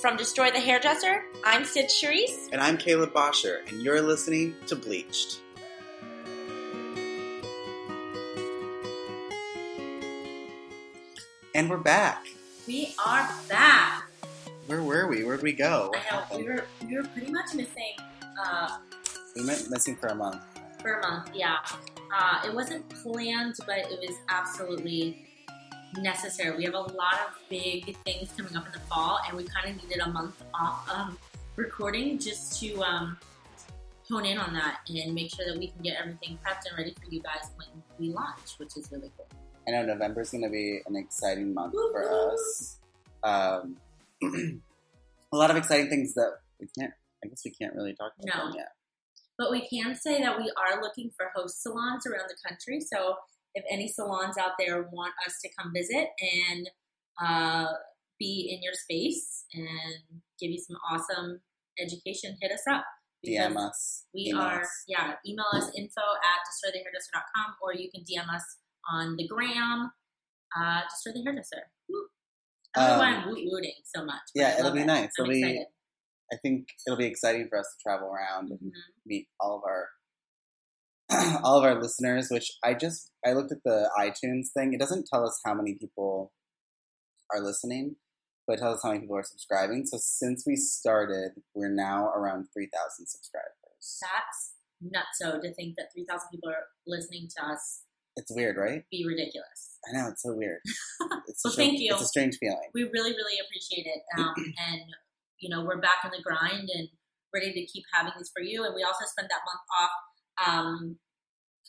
From Destroy the Hairdresser, I'm Sid Charisse. And I'm Caleb Bosher, and you're listening to Bleached. And we're back. We are back. Where were we? Where'd we go? What I know happened? we were we were pretty much missing uh, We went missing for a month. for a month. Yeah, uh, it wasn't planned, but it was absolutely necessary. We have a lot of big things coming up in the fall, and we kind of needed a month off of recording just to um, hone in on that and make sure that we can get everything prepped and ready for you guys when we launch, which is really cool. I know November is going to be an exciting month for Woo-hoo. us. Um, a lot of exciting things that we can't, I guess we can't really talk about No. them yet. But we can say that we are looking for host salons around the country. So if any salons out there want us to come visit and uh, be in your space and give you some awesome education, hit us up. DM us. We email are, us. yeah, email us info at destroythehairdresser.com or you can DM us on the gram, uh, Destroy the Hairdresser. Woo. I don't know why Um, I'm woot wooting so much. yeah, it'll be it. nice. I'm It'll be- excited. I think it'll be exciting for us to travel around and Mhm. meet all of our all of our listeners. Which I just I looked at the iTunes thing. It doesn't tell us how many people are listening, but it tells us how many people are subscribing. So since we started, we're now around three thousand subscribers. That's nuts! So to think that 3,000 people are listening to us It's weird, right? be ridiculous. I know it's so weird. It's Well, thank you. It's a strange feeling. We really, really appreciate it. Um, and, you know, we're back in the grind and ready to keep having these for you. And we also spent that month off um,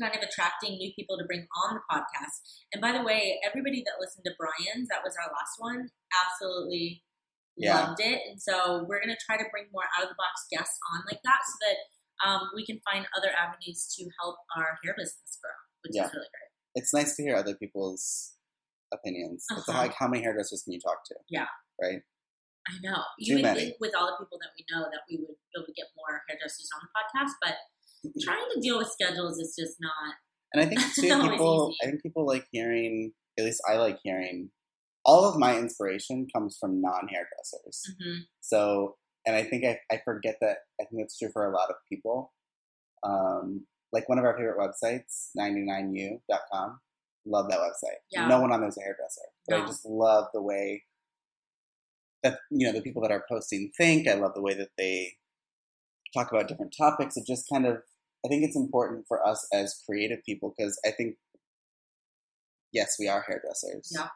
kind of attracting new people to bring on the podcast. And by the way, everybody that listened to Brian's, that was our last one, absolutely Yeah. loved it. And so we're going to try to bring more out of the box guests on like that so that um, we can find other avenues to help our hair business grow, which Yeah. is really great. It's nice to hear other people's opinions. Uh-huh. like how many hairdressers can you talk to? Yeah. Right. I know. Too You would many. think with all the people that we know that we would be able to get more hairdressers on the podcast, but trying to deal with schedules is just not. And I think too, people. I think people like hearing. At least I like hearing. All of my inspiration comes from non-hairdressers. Mhm. So, and I think I, I forget that. I think that's true for a lot of people. Um, like one of our favorite websites, 99u.com. Love that website. Yeah. No one on there's a hairdresser, but No. I just love the way that you know the people that are posting think. I love the way that they talk about different topics. It just kind of. I think it's important for us as creative people because I think, yes, we are hairdressers Yeah.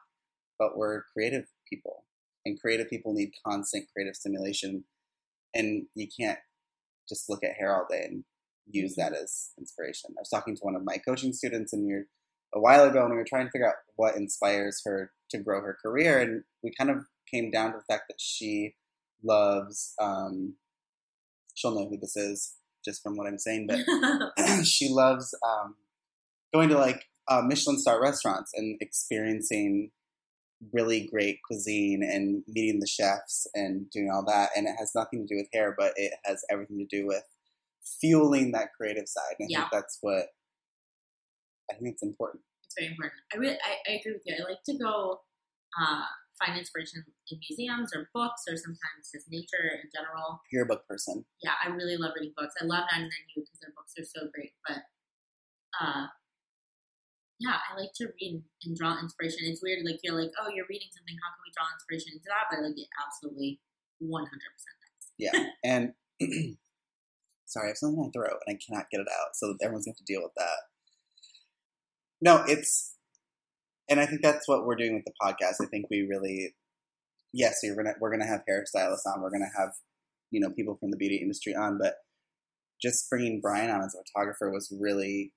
but we're creative people and creative people need constant creative stimulation and you can't just look at hair all day and use that as inspiration i was talking to one of my coaching students and we were a while ago and we were trying to figure out what inspires her to grow her career and we kind of came down to the fact that she loves um, she'll know who this is just from what i'm saying but she loves um, going to like uh, Michelin star restaurants and experiencing really great cuisine and meeting the chefs and doing all that. And it has nothing to do with hair, but it has everything to do with fueling that creative side. And I Yeah. think that's what I think it's important. it's very important. I really, I, I agree with you. I like to go uh, find inspiration in museums or books or sometimes just nature in general. You're a book person. Yeah, I really love reading books. I love 99U because their books are so great. But uh, yeah, I like to read and draw inspiration. It's weird, like you're like, oh, you're reading something. How can we draw inspiration into that? But like, it absolutely 100% does. Yeah. and sorry, I have something in my throat and I cannot get it out. So everyone's going to have to deal with that. No, it's, and I think that's what we're doing with the podcast. I think we really, yes, you're gonna we're gonna have hairstylists on. We're gonna have you know people from the beauty industry on, but just bringing Brian on as a photographer was really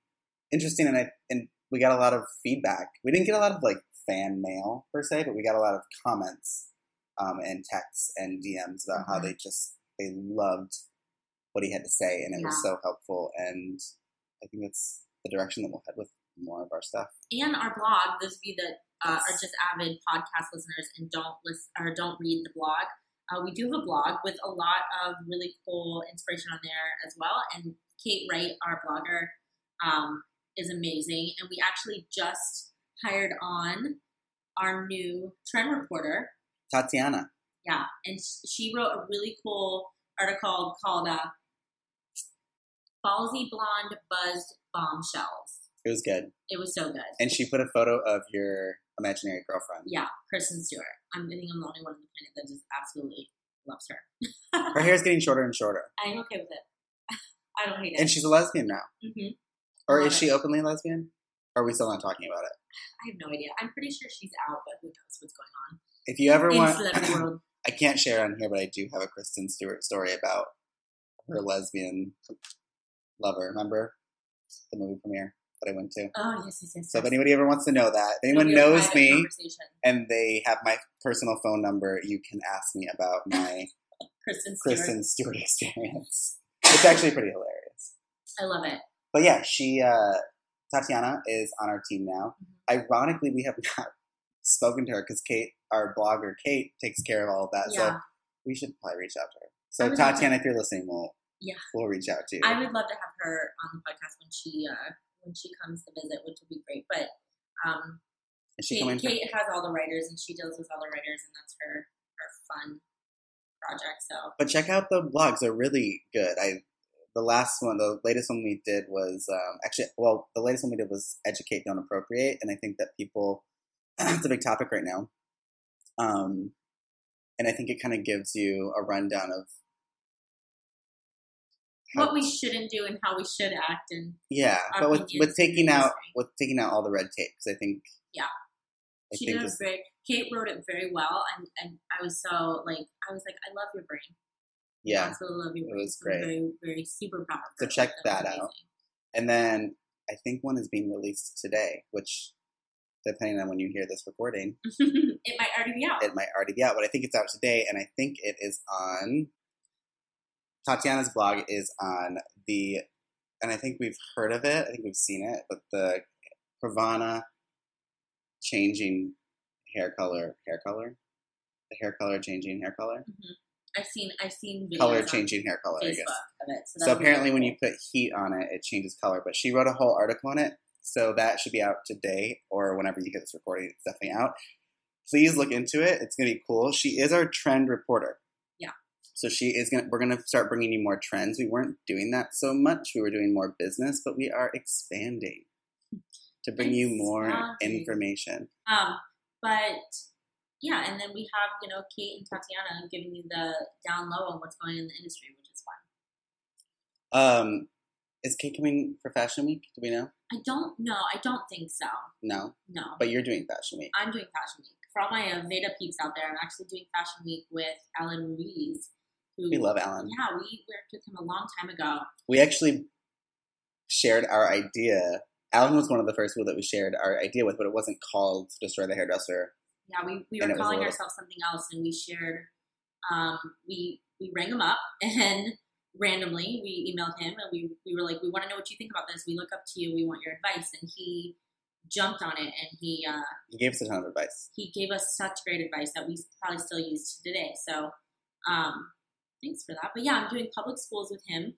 interesting, and I and we got a lot of feedback. We didn't get a lot of like fan mail per se, but we got a lot of comments um, and texts and DMs about how Mhm. they just they loved what he had to say, and it was so helpful. And I think that's the direction that we'll head with more of our stuff. and our blog. Those of you that uh, Yes. are just avid podcast listeners and don't listen or don't read the blog, uh, we do have a blog with a lot of really cool inspiration on there as well. And Kate Wright, our blogger, um, is amazing. And we actually just hired on our new trend reporter. Tatiana. Yeah, and she wrote a really cool article called uh, "Ballsy Blonde Buzzed Bombshells." It was good. It was so good. And she put a photo of your imaginary girlfriend. yeah, Kristen Stewart. I'm, I think I'm the only one on the planet that just absolutely loves her. Her hair's getting shorter and shorter. I'm okay with it. I don't hate it. And she's a lesbian now. hmm Or Love is she it. openly lesbian? Or are we still not talking about it? I have no idea. I'm pretty sure she's out, but who knows what's going on If you ever in want. I can't share on here, but I do have a Kristen Stewart story about her lesbian lover. Remember the movie premiere that I went to? Oh yes, yes, yes. So if anybody ever wants to know that, if anyone knows me and they have my personal phone number, you can ask me about my Kristen Stewart. Kristen Stewart experience. It's actually pretty hilarious. I love it. But yeah, she uh, Tatiana is on our team now. Mm-hmm. Ironically, we have not spoken to her because Kate, our blogger Kate, takes care of all of that. So we should probably reach out to her. So Tatiana, if you're listening, we'll Yeah. we'll reach out to you. I would love to have her on the podcast when she uh, when she comes to visit, which would be great. But um, she Kate? Kate has all the writers, and she deals with all the writers, and that's her her fun project. So But check out the blogs; they're really good. I the last one, the latest one we did was um, actually well, the latest one we did was educate, don't appropriate, and I think that people it's a big topic right now. Um, and I think it kind of gives you a rundown of what we shouldn't do and how we should act, and yeah, but with with taking out with taking out all the red tape because I think Yeah. I she think did very. Kate wrote it very well, and and I was so like I was like I love your brain. yeah I absolutely love your brain it was So great. Very very super proud. So check was that out. and then I think one is being released today, which depending on when you hear this recording, it might already be out. it might already be out, but I think it's out today, and I think it is on Tatiana's blog is on the, and I think we've heard of it, I think we've seen it, but the Pravana changing hair color, hair color, the hair color changing hair color, mm-hmm. I've seen I've seen videos color changing hair color, I guess. of it. So, So apparently, when you put heat on it, it changes color. But she wrote a whole article on it, so that should be out today or whenever you hear this recording. It's definitely out. Please look into it. It's gonna be cool. She is our trend reporter. So she is gonna. We're gonna start bringing you more trends. We weren't doing that so much. We were doing more business, but we are expanding to bring you more information. Um, but yeah, and then we have you know Kate and Tatiana giving you the down low on what's going on in the industry, which is fun. Um, is Kate coming for Fashion Week? Do we know? I don't know. I don't think so. No, No, but you're doing Fashion Week. I'm doing Fashion Week. For all my uh, Veda peeps out there, I'm actually doing Fashion Week with Alan Ruiz. Who, We love Alan. Yeah, we worked with him a long time ago. we actually shared our idea. Alan was one of the first people that we shared our idea with, but it wasn't called Destroy the Hairdresser. Yeah, we, we were it was a calling little- ourselves something else, and we shared. Um, we we rang him up, and randomly we emailed him, and we we were like, we want to know what you think about this. We look up to you. We want your advice, and he jumped on it, and he uh, He gave us a ton of advice. he gave us such great advice that we probably still use today. So, um, thanks for that. But yeah, I'm doing public schools with him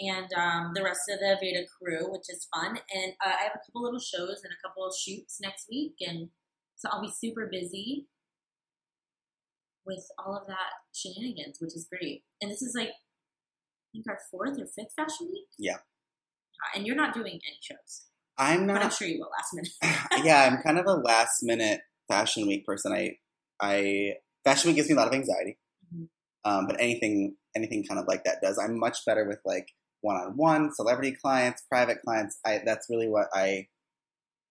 and um, the rest of the Veda crew, which is fun. And uh, I have a couple little shows and a couple of shoots next week, and so I'll be super busy with all of that shenanigans, which is great. And this is like, I think our fourth or fifth fashion week. Yeah. Uh, and you're not doing any shows, I'm but I'm not. sure you will last minute. yeah, I'm kind of a last minute Fashion Week person. I, I Fashion Week gives me a lot of anxiety. Um, but anything, anything kind of like that does. I'm much better with like one on one celebrity clients, private clients. I that's really what I,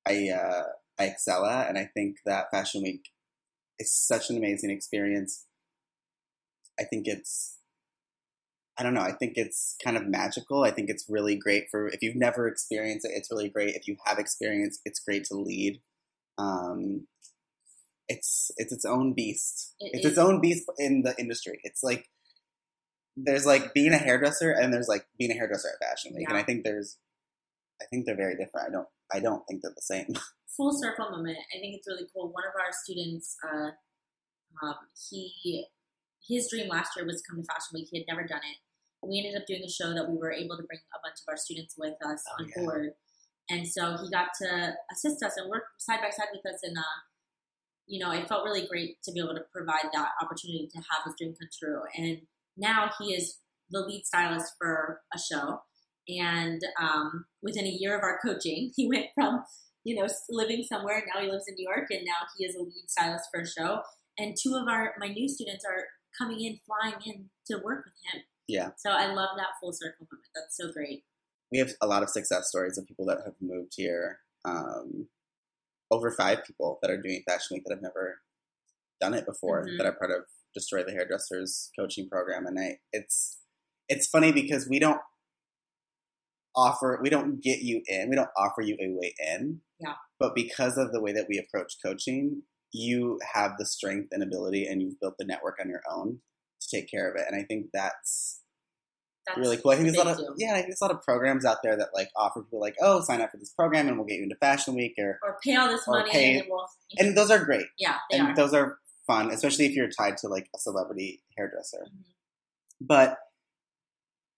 I, uh, I excel at, and I think that Fashion Week is such an amazing experience. I think it's, I don't know. I think it's kind of magical. I think it's really great for if you've never experienced it. It's really great. If you have experience, it's great to lead. Um, it's it's its own beast. It it's is. its own beast in the industry. It's like there's like being a hairdresser and there's like being a hairdresser at Fashion Week, and I think there's I think they're very different. I don't I don't think they're the same. full circle moment. I think it's really cool. One of our students, uh, um, he his dream last year was to come to Fashion Week. He had never done it. We ended up doing a show that we were able to bring a bunch of our students with us Oh, on yeah. board, and so he got to assist us and work side by side with us. in uh, you know, it felt really great to be able to provide that opportunity to have his dream come true. And now he is the lead stylist for a show. And um, within a year of our coaching, he went from, you know, living somewhere, now he lives in New York, and now he is a lead stylist for a show. And two of our my new students are coming in, flying in to work with him. Yeah. So I love that full circle moment. That's so great. We have a lot of success stories of people that have moved here. Um, over five people that are doing Fashion Week that have never done it before Mhm. that are part of Destroy the Hairdressers coaching program. And I, it's it's funny because we don't offer we don't get you in we don't offer you a way in Yeah. but because of the way that we approach coaching you have the strength and ability and you've built the network on your own to take care of it and i think that's That's really cool. I think there's a lot of yeah, I think there's a lot of programs out there that like offer people like, oh, sign up for this program and we'll get you into Fashion Week, or Or pay all this money pay- and then we'll. and those are great, yeah, and are. those are fun, especially if you're tied to like a celebrity hairdresser. Mhm. But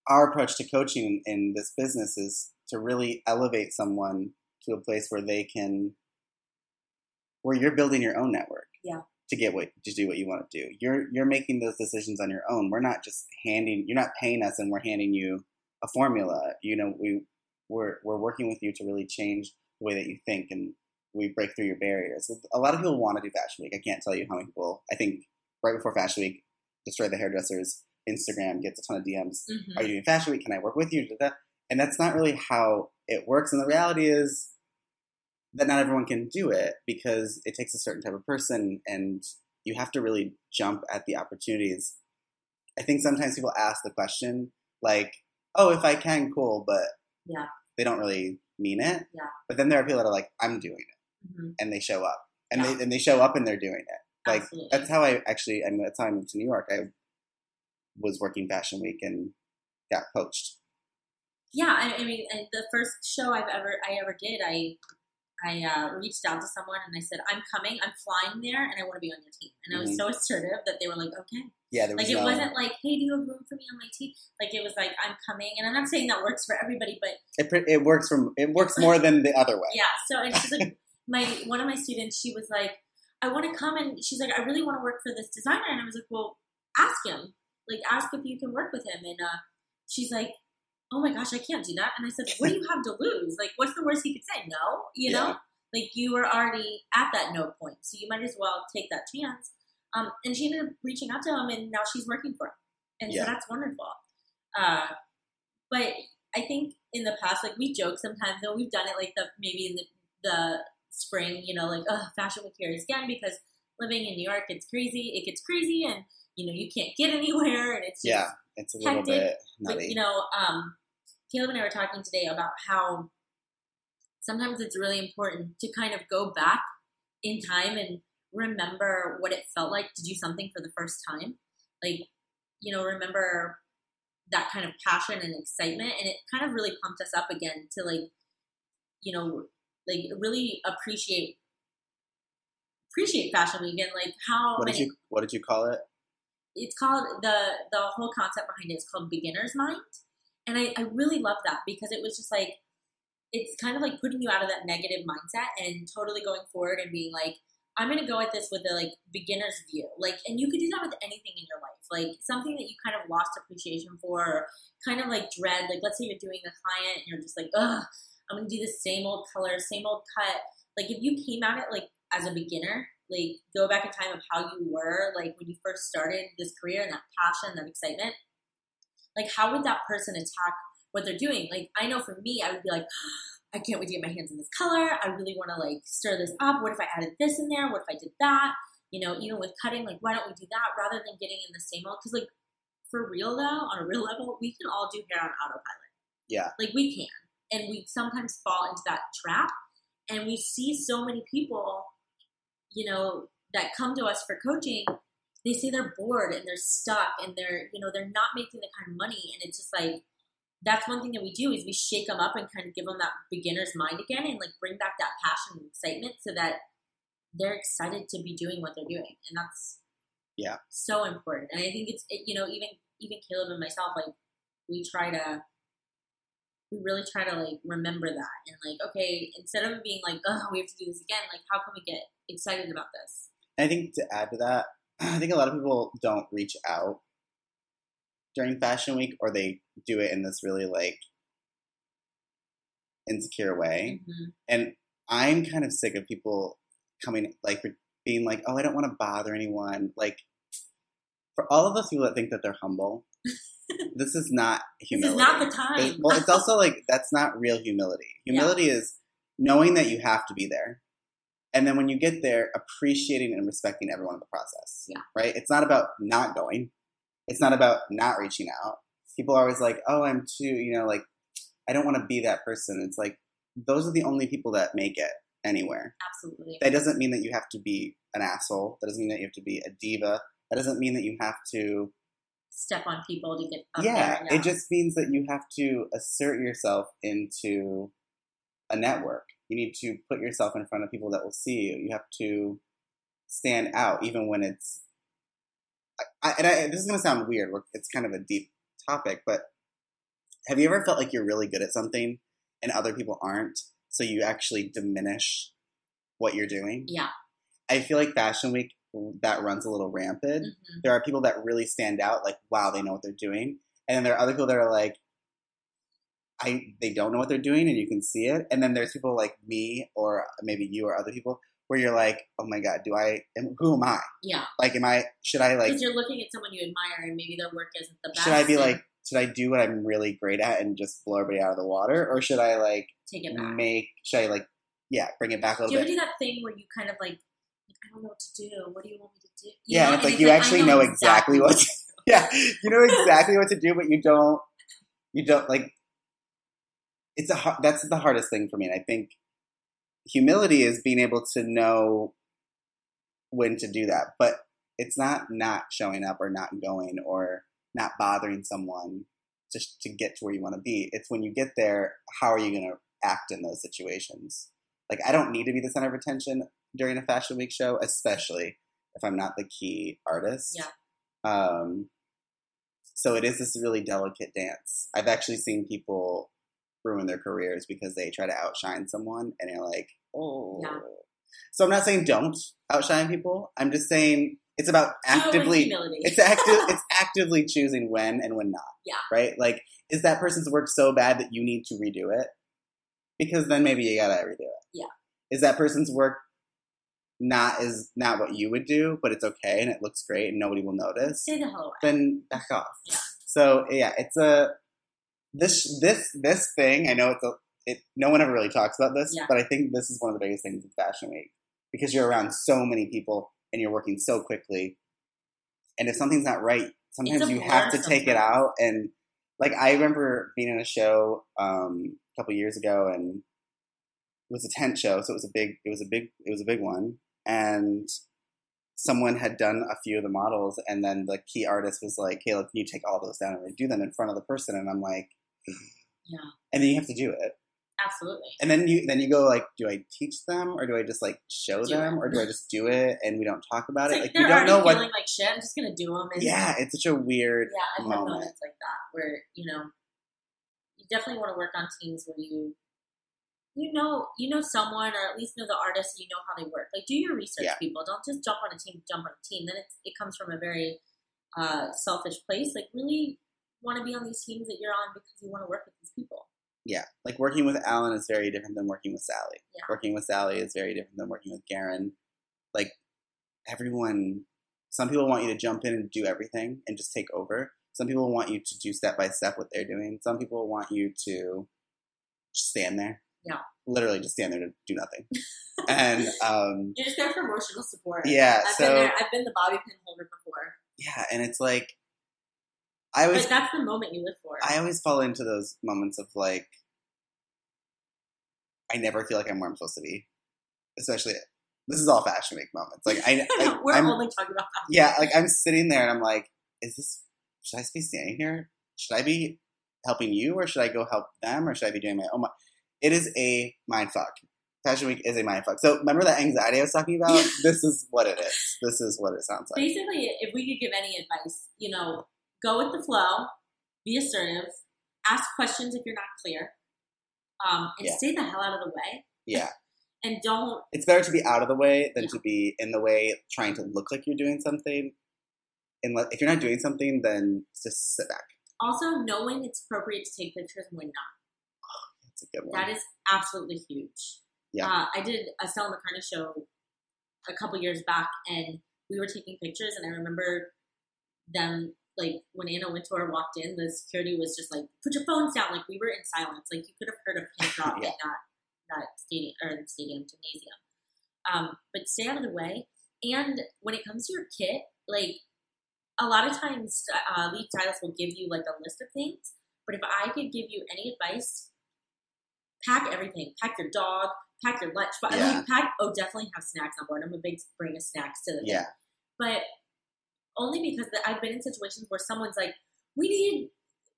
our approach to coaching in this business is to really elevate someone to a place where they can, where you're building your own network. Yeah. To get what to do what you want to do, you're you're making those decisions on your own. We're not just handing. You're not paying us, and we're handing you a formula. You know, we we're we're working with you to really change the way that you think, and we break through your barriers. A lot of people want to do Fashion Week. I can't tell you how many people. I think right before Fashion Week, Destroy the Hairdressers Instagram gets a ton of DMs Mhm. are you doing fashion week? Can I work with you? And that's not really how it works. And the reality is that not everyone can do it because it takes a certain type of person and you have to really jump at the opportunities. I think sometimes people ask the question like, oh, if I can, cool, but Yeah. they don't really mean it. Yeah. But then there are people that are like, I'm doing it. Mhm. And they show up. And Yeah. they and they show up and they're doing it. Like Absolutely. that's how I actually I mean that's how I moved to New York. I was working fashion week and got coached. yeah, I, I mean, and the first show I've ever I ever did, I I uh, reached out to someone and I said, "I'm coming. I'm flying there, and I want to be on your team." And I was Mhm. so assertive that they were like, "Okay." Yeah, there was Like it no, wasn't like, "Hey, do you have room for me on my team?" Like it was like, "I'm coming," and I'm not saying that works for everybody, but it, it works from it works more than the other way. yeah. So and she's like, my one of my students, she was like, "I want to come," and she's like, "I really want to work for this designer," and I was like, "Well, ask him. Like, ask if you can work with him." And uh, she's like, "Oh my gosh, I can't do that." And I said, "What do you have to lose? Like, what's the worst he could say? No, you know." Yeah. Like you were already at that no point, so you might as well take that chance. Um, and she ended up reaching out to him, and now she's working for him, and Yeah. so that's wonderful. Uh, but I think in the past, like we joke sometimes, though we've done it like the maybe in the the spring, you know, like oh, fashion week here again because living in New York, it's crazy. It gets crazy, and you know you can't get anywhere, and it's just Yeah, it's a little hectic, bit but you know, um, Caleb and I were talking today about how sometimes it's really important to kind of go back in time and remember what it felt like to do something for the first time. Like, you know, remember that kind of passion and excitement, and it kind of really pumped us up again to like, you know, like really appreciate appreciate fashion week and like how what did you What did you call it? It's called the the whole concept behind it is called beginner's mind. And I, I really love that because it was just like it's kind of like putting you out of that negative mindset and totally going forward and being like i'm going to go at this with a like beginner's view. Like and you could do that with anything in your life. Like something that you kind of lost appreciation for or kind of like dread. Like let's say you're doing a client and you're just like ugh i'm going to do the same old color same old cut. Like if you came at it like as a beginner like go back in time of how you were like when you first started this career and that passion that excitement like how would that person attack what they're doing? Like i know for me i would be like i can't wait to get my hands on this color. I really want to like stir this up. What if i added this in there? What if i did that? You know even with cutting like why don't we do that rather than getting in the same old? Because like for real though on a real level we can all do hair on autopilot. Yeah. like we can. And we sometimes fall into that trap. And we see so many people you know that come to us for coaching they say they're bored and they're stuck and they're you know they're not making the kind of money. And it's just like that's one thing that we do is we shake them up and kind of give them that beginner's mind again and like bring back that passion and excitement so that they're excited to be doing what they're doing. And that's Yeah. so important. And i think it's it, you know even even caleb and myself like we try to we really try to like remember that and like okay instead of being like oh we have to do this again like how can we get excited about this I think to add to that, I think a lot of people don't reach out during Fashion Week, or they do it in this really like insecure way. Mhm. And I'm kind of sick of people coming like being like, "Oh, I don't want to bother anyone." Like for all of those people that think that they're humble, this is not humility. This is not the time. well, it's also like that's not real humility. Humility is knowing that you have to be there. And then when you get there, appreciating and respecting everyone in the process. Yeah. Right? It's not about not going. It's not about not reaching out. People are always like, oh, I'm too, you know, like, I don't want to be that person. It's like, those are the only people that make it anywhere. Absolutely. That doesn't mean that you have to be an asshole. That doesn't mean that you have to be a diva. That doesn't mean that you have to Step on people to get up yeah, there. it just means that you have to assert yourself into a network. You need to put yourself in front of people that will see you. You have to stand out, even when it's. I, and I, this is going to sound weird. It's kind of a deep topic, but have you ever felt like you're really good at something and other people aren't? So you actually diminish what you're doing. Yeah. I feel like Fashion Week that runs a little rampant Mhm. there are people that really stand out, like wow, they know what they're doing, and then there are other people that are like, I they don't know what they're doing, and you can see it. And then there's people like me, or maybe you, or other people, where you're like, oh my god, do I? Am, who am I? Yeah. Like, am I? Should I like? Because you're looking at someone you admire and maybe their work isn't the best. Should I be like? Should I do what I'm really great at and just blow everybody out of the water, or should I like take it back? make? Should I like? Yeah, bring it back a little bit. Do you ever do that thing where you kind of like, like I don't know what to do. What do you want me to do? You yeah, know? it's And like you I actually know exactly what. To, yeah, you know exactly what to do, but you don't. You don't like. It's a that's the hardest thing for me. And I think humility is being able to know when to do that, but it's not not showing up or not going or not bothering someone just to get to where you want to be. It's when you get there, how are you going to act in those situations? Like I don't need to be the center of attention during a fashion week show, especially if I'm not the key artist. Yeah. Um, so it is this really delicate dance. I've actually seen people ruin their careers because they try to outshine someone, and you're like, oh. Yeah. So I'm not saying don't outshine people. I'm just saying it's about Do it with actively. It's active. it's actively choosing when and when not. Yeah. Right. Like, is that person's work so bad that you need to redo it? Because then maybe you gotta redo it. Yeah. Is that person's work not is not what you would do, but it's okay and it looks great and nobody will notice? Stay the hell away. Then back off. Yeah. So yeah, it's a this this this thing. I know it's a it. No one ever really talks about this, Yeah. but I think this is one of the biggest things in Fashion Week because you're around so many people and you're working so quickly. And if something's not right, sometimes you have to take it out. And like I remember being in a show um, a couple years ago, and it was a tent show, so it was a big, it was a big, it was a big one, and someone had done a few of the models, and then the key artist was like, Caleb, can you take all those down and do them in front of the person?" And I'm like, Yeah. and then you have to do it, Absolutely. and then you then you go like, do I teach them or do I just like show Do them it. or do I just do it and we don't talk about It's it? like, Like you don't know what. feeling like shit. I'm just gonna do them. And Yeah, it's such a weird. yeah. I've had moment. moments like that where you know you definitely want to work on teams where you you know you know someone or at least know the artist. You know how they work. Like do your research, Yeah. people. Don't just jump on a team. Jump on a team. Then it's, it comes from a very uh, selfish place. Like really want to be on these teams that you're on because you want to work with these people. Yeah, like working with Alan is very different than working with Sally. Yeah. Working with Sally is very different than working with Garen. Like everyone, some people want you to jump in and do everything and just take over. Some people want you to do step by step what they're doing. Some people want you to just stand there. Yeah. Literally just stand there to do nothing. and um, You're just there for emotional support. yeah, I've so been there. I've been the bobby pin holder before. yeah, and it's like I always But that's the moment you live for. I always fall into those moments of like, I never feel like I'm where I'm supposed to be. Especially, this is all Fashion Week moments. Like I, I We're I'm, only talking about that. yeah, like I'm sitting there and I'm like, is this? Should I be standing here? Should I be helping you, or should I go help them, or should I be doing my own? It is a mind fuck. Fashion Week is a mind fuck. So remember that anxiety I was talking about? This is what it is. This is what it sounds like. Basically, if we could give any advice, you know, go with the flow, be assertive, ask questions if you're not clear, um, and Yeah. stay the hell out of the way. Yeah. and don't It's better to be out of the way than Yeah. to be in the way, trying to look like you're doing something. Unless if you're not doing something, then just sit back. also know when it's appropriate to take pictures and when not. That's a good one. That is absolutely huge. Yeah. Uh, I did a Stella McCartney show a couple years back, and we were taking pictures, and I remember them like when Anna Wintour walked in, the security was just like, "Put your phones down!" Like we were in silence. Like you could have heard a pin drop Yeah. in that that stadium or the stadium gymnasium. Um, but stay out of the way. And when it comes to your kit, like a lot of times, uh, lead stylists will give you like a list of things. But if I could give you any advice, pack everything. Pack your dog. Pack your lunch. But Yeah. like, pack. Oh, definitely have snacks on board. I'm a big bring of snacks to the thing. yeah. But only because the, I've been in situations where someone's like, "We need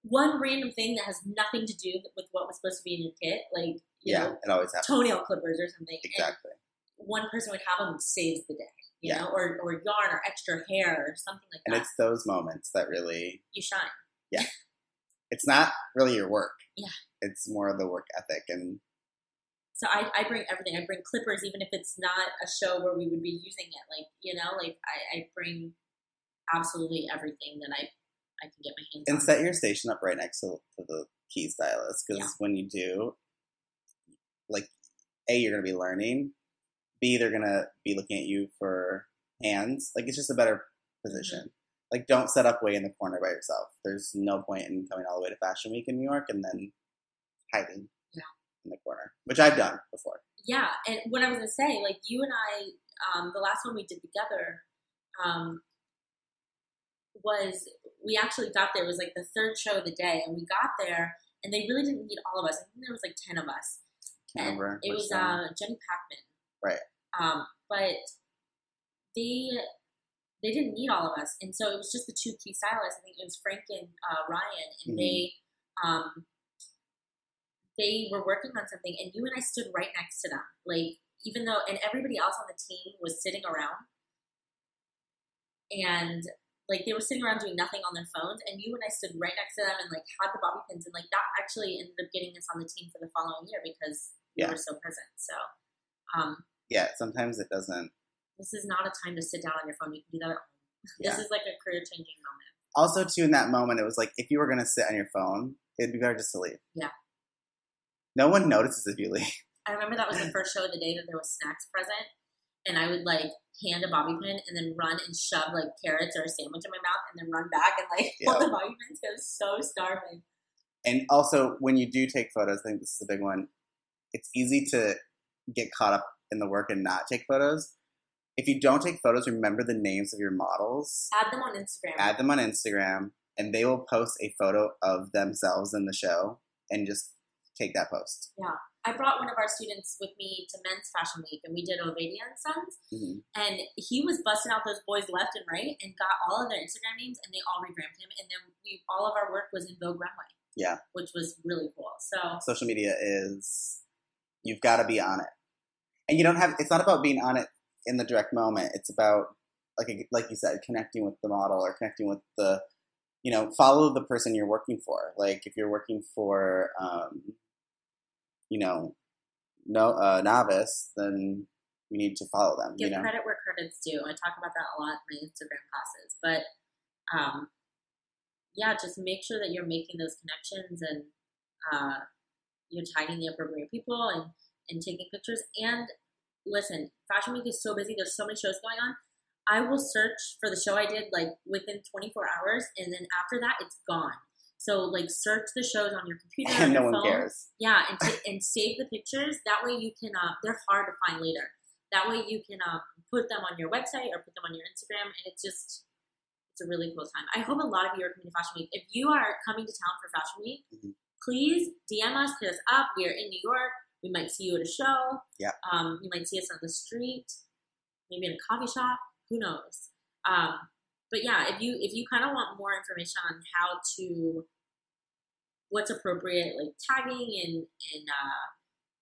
one random thing that has nothing to do with what was supposed to be in your kit, like you Yeah. know, It always happens. toenail clippers or something." And Exactly. one person would have them and saves the day, you Yeah. know, or or yarn or extra hair or something like And that. And it's those moments that really you shine. Yeah, it's not really your work. Yeah. It's more of the work ethic and So I, I bring everything. I bring clippers, even if it's not a show where we would be using it. Like you know, like I, I bring absolutely everything that I I can get my hands and on. set your station up right next to, to the key stylist because Yeah. when you do, like, a you're gonna be learning, b they're gonna be looking at you for hands. Like it's just a better position. Mm-hmm. Like don't set up way in the corner by yourself. There's no point in coming all the way to Fashion Week in New York and then hiding Yeah. in the corner, which I've done before. Yeah, and what I was gonna say, like you and I, um, the last one we did together, um, was we actually got there. It was like the third show of the day, and we got there, and they really didn't need all of us. I think there was like ten of us. Can't And remember. It was uh, Jenny Packham. Right. Um, but they they didn't need all of us, and so it was just the two key stylists. I think it was Frank and uh, Ryan, and Mhm. they um, they were working on something, and you and I stood right next to them. Like even though, and everybody else on the team was sitting around, and like they were sitting around doing nothing on their phones, and you and I stood right next to them and like had the bobby pins, and like that actually ended up getting us on the team for the following year because we Yeah. were so present. So. Um, yeah, sometimes it doesn't. this is not a time to sit down on your phone. You can do that at home. Yeah. This is like a career changing moment. Also, too, in that moment, it was like if you were gonna sit on your phone, it'd be better just to leave. Yeah. No one notices if you leave. I remember that was the first show of the day that there was snacks present, and I would like hand a bobby pin and then run and shove like carrots or a sandwich in my mouth, and then run back and like hold the bobby pins. 'cause I was so starving. And also, when you do take photos, I think this is a big one. It's easy to get caught up in the work and not take photos. If you don't take photos, remember the names of your models. Add them on Instagram. Add them on Instagram, and they will post a photo of themselves in the show, and just take that post. I brought one of our students with me to Men's Fashion Week, and we did Ovadia and Sons, Mhm. and he was busting out those boys left and right, and got all of their Instagram names, and they all revamped him, and then we all of our work was in Vogue Runway. Yeah. which was really cool. So Social media is you've got to be on it, and you don't have. It's not about being on it in the direct moment. It's about like like you said, connecting with the model or connecting with the you know follow the person you're working for. Like if you're working for um, you know no uh, novice, then you need to follow them. give you know, credit where credit's due. I talk about that a lot in my Instagram classes, but um, yeah, just make sure that you're making those connections and uh, you're tagging the appropriate people and and taking pictures. And listen, Fashion Week is so busy. There's so many shows going on. I will search for the show I did like within 24 hours, and then after that, it's gone. So like search the shows on your computer, and no your one phone. cares. Yeah, and ta- and save the pictures. That way you can. Uh, they're hard to find later. That way you can um, put them on your website or put them on your Instagram, and it's just it's a really cool time. I hope a lot of you are coming to Fashion Week. If you are coming to town for Fashion Week, Mhm. please DM us, hit us up. We are in New York. We might see you at a show. Yep. Um, you might see us on the street, maybe in a coffee shop. Who knows? Um, but yeah, if you if you kind of want more information on how to what's appropriate, like tagging and and uh,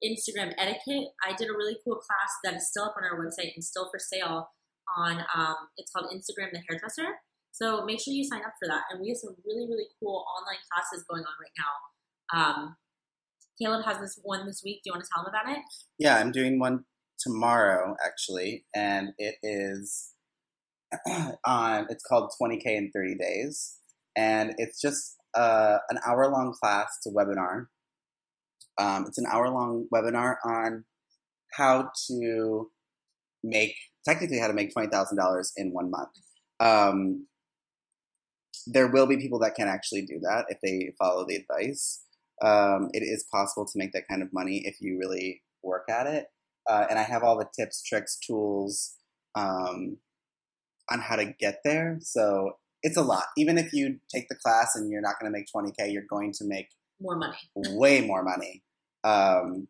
Instagram etiquette, I did a really cool class that is still up on our website and still for sale. On um, it's called Instagram the Hairdresser. So make sure you sign up for that. And we have some really really cool online classes going on right now. Um, Caleb has this one this week. Do you want to tell him about it? Yeah, I'm doing one tomorrow actually, and it is on. It's called 20k in 30 days, and it's just uh, an hour long class. A webinar. Um, it's an hour long webinar on how to make technically how to make twenty thousand dollars in one month. Um, there will be people that can actually do that if they follow the advice. Um, it is possible to make that kind of money if you really work at it. Uh, and I have all the tips, tricks, tools um, on how to get there. So it's a lot. Even if you take the class and you're not going to make 20K, you're going to make more money. way more money. Um,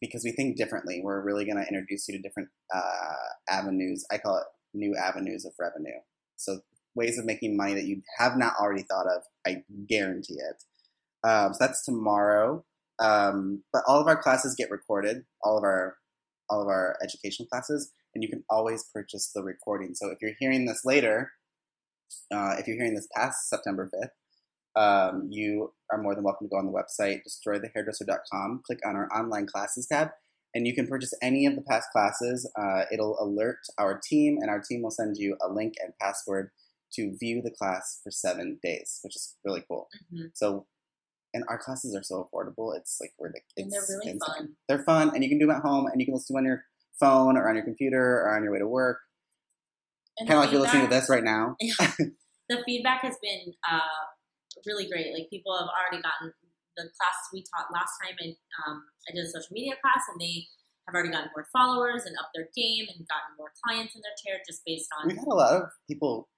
because we think differently. We're really going to introduce you to different uh, avenues. I call it new avenues of revenue. So ways of making money that you have not already thought of. I guarantee it. Um, so that's tomorrow. Um, but all of our classes get recorded. All of our all of our educational classes, and you can always purchase the recording. So if you're hearing this later, uh, if you're hearing this past September 5th, um, you are more than welcome to go on the website, destroythehairdresser.com, click on our online classes tab, and you can purchase any of the past classes. Uh, it'll alert our team, and our team will send you a link and password to view the class for seven days, which is really cool. Mhm. So, and our classes are so affordable. It's like ridiculous. And they're really insane. fun. They're fun, and you can do them at home, and you can listen to them on your phone or on your computer or on your way to work. Kind of like you're listening to this right now. the feedback has been uh, really great. Like people have already gotten the class we taught last time, and um, I did a social media class, and they have already gotten more followers and up their game and gotten more clients in their chair just based on We've had a lot of people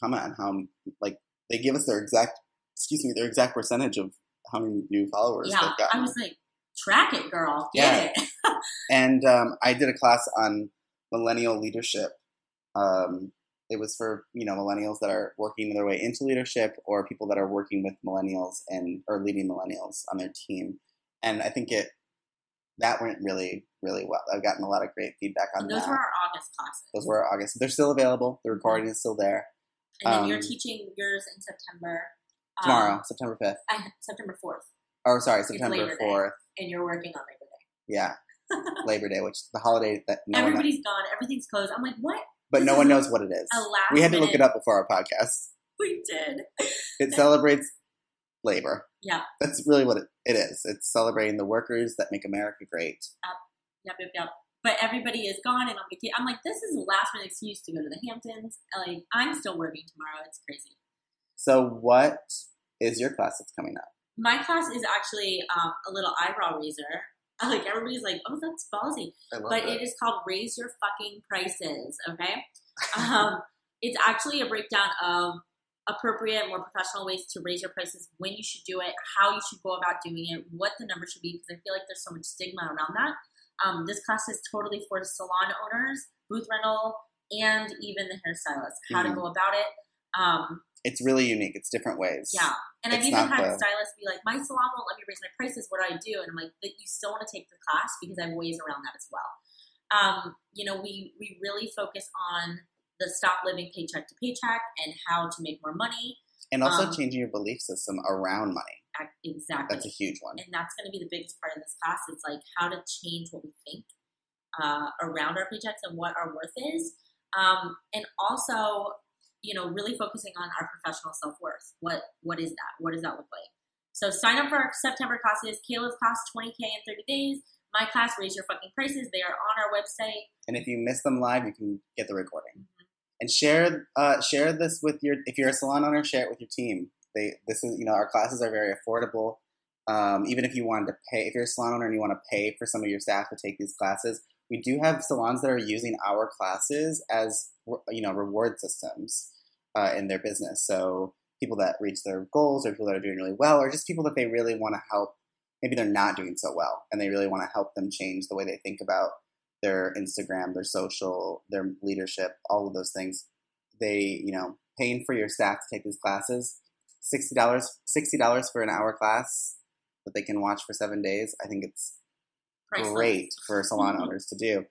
comment on how like they give us their exact excuse me their exact percentage of how many new followers yeah. they've gotten. I was like, track it, girl, Yeah. it. and um, I did a class on millennial leadership. Um, it was for you know millennials that are working their way into leadership or people that are working with millennials and or leading millennials on their team. And I think it that went really really well. I've gotten a lot of great feedback on those that. were our August classes. those were our August. They're still available. The recording is still there and then you're um, teaching yours in September. um, tomorrow, September fifth. September 4th. Or sorry, September fourth. And you're working on Labor Day. Yeah, Labor Day, which is the holiday that no one, Everybody's gone. Everything's closed. I'm like, what? but this no one knows what it is. We had to look minute- it up before our podcast. We did. It celebrates labor. Yeah. That's really what it, it is. It's celebrating the workers that make America great. Yep, yep, yep. But everybody is gone and on vacation. I'm like, this is the last minute excuse to go to the Hamptons. Like, I'm still working tomorrow. It's crazy. So, what is your class that's coming up? My class is actually um, a little eyebrow raiser. Like, everybody's like, oh, that's ballsy. But it is called Raise Your Fucking Prices, okay? um, it's actually a breakdown of appropriate, more professional ways to raise your prices, when you should do it, how you should go about doing it, what the number should be, because I feel like there's so much stigma around that. Um, this class is totally for salon owners, booth rental, and even the hairstylist, how to Mhm. go about it. Um, It's really unique. It's different ways. yeah. And I've even had the- stylists be like, my salon won't let me raise my prices. What do I do? And I'm like, that you still want to take the class because I have ways around that as well. Um, you know, we, we really focus on the stop living paycheck to paycheck and how to make more money. And also Um, changing your belief system around money. Exactly. That's a huge one. and that's going to be the biggest part of this class. It's like how to change what we think uh, around our paychecks and what our worth is, um, and also, you know, really focusing on our professional self worth. What what is that? What does that look like? So sign up for our September classes. Caleb's class twenty k in thirty days. My class, raise your fucking prices. They are on our website. And if you miss them live, you can get the recording. Mhm. And share uh, share this with your if you're a salon owner, share it with your team. They this is you know our classes are very affordable. Um, even if you wanted to pay, if you're a salon owner and you want to pay for some of your staff to take these classes, we do have salons that are using our classes as you know reward systems uh, in their business. So people that reach their goals, or people that are doing really well, or just people that they really want to help. Maybe they're not doing so well, and they really want to help them change the way they think about their Instagram, their social, their leadership, all of those things. They, you know, paying for your staff to take these classes, sixty dollars, sixty dollars for an hour class that they can watch for seven days. I think it's Priceless. great for salon owners to do.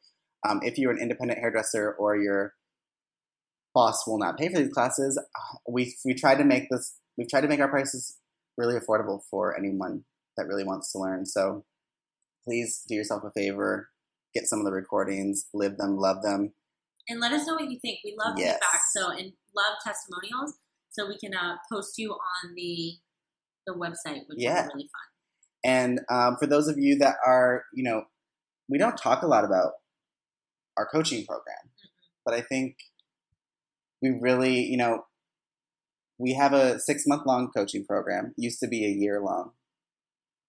Um, if you're an independent hairdresser or your boss will not pay for these classes, we we tried to make this. We've tried to make our prices really affordable for anyone that really wants to learn. So please do yourself a favor, get some of the recordings, live them, love them. And let us know what you think. We love Yes. feedback. So and love testimonials. So we can uh, post you on the the website, which Yeah. be really fun. And um, for those of you that are, you know, we don't talk a lot about our coaching program, but I think we really, you know, we have a six month long coaching program. It Used to be a year long,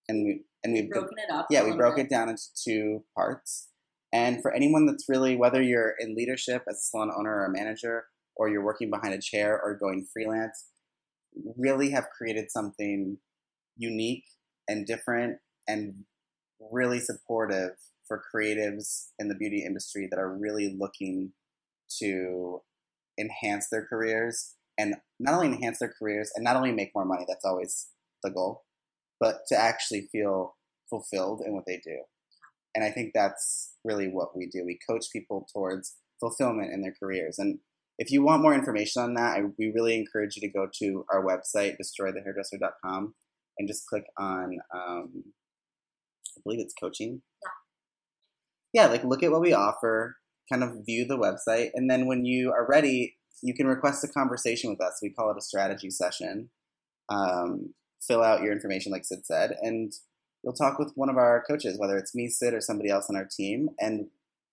and we and we've Broken it up. yeah, we broke bit. it down into two parts. And for anyone that's really, whether you're in leadership as a salon owner or a manager, or you're working behind a chair or going freelance, really have created something unique and different and really supportive for creatives in the beauty industry that are really looking to enhance their careers and not only enhance their careers and not only make more money, that's always the goal, but to actually feel fulfilled in what they do. And I think that's really what we do. We coach people towards fulfillment in their careers. And if you want more information on that, I, we really encourage you to go to our website, destroythehairdresser.com, and just click on, um, I believe it's coaching. Yeah, like look at what we offer, kind of view the website, and then when you are ready, you can request a conversation with us. We call it a strategy session. Um, fill out your information, like Sid said, and you'll talk with one of our coaches, whether it's me, Sid, or somebody else on our team, and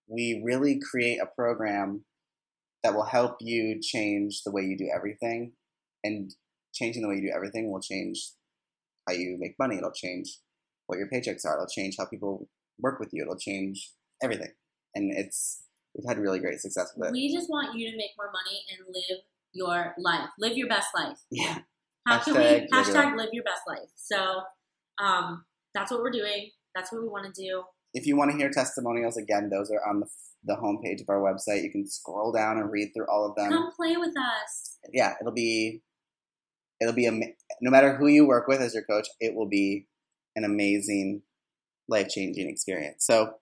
we really create a program that will help you change the way you do everything. And changing the way you do everything will change how you make money. It'll change what your paychecks are. It'll change how people work with you. It'll change everything. And it's we've had really great success with it. We just want you to make more money and live your life. Live your best life. yeah. How can Hashtag we live your hashtag live your best life? So um, that's what we're doing. That's what we want to do. If you want to hear testimonials again, those are on the the homepage of our website. You can scroll down and read through all of them. Come play with us. yeah, it'll be it'll be ama- no matter who you work with as your coach, it will be an amazing, life changing experience. So,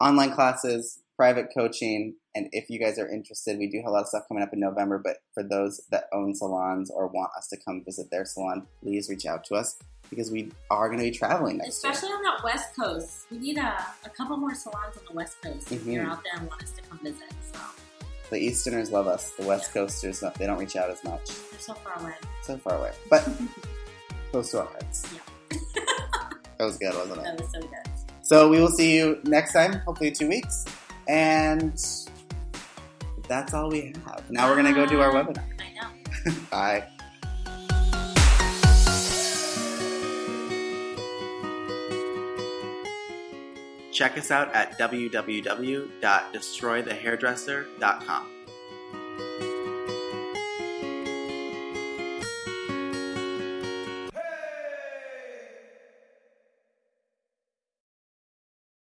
online classes, private coaching, and if you guys are interested, we do have a lot of stuff coming up in November. But for those that own salons or want us to come visit their salon, please reach out to us because we are going to be traveling next Especially on that West Coast. We need a, a couple more salons on the West Coast if Mhm. you're out there and want us to come visit. So year. The Easterners love us. The West Coasters, they don't reach out as much. they're so far away. So far away, but close to our hearts. Yeah. that was good, wasn't it? That was so good. So we will see you next time, hopefully two weeks. And that's all we have. Now we're going to go do our um, webinar. I know. Bye. Check us out at www.destroythehairdresser.com.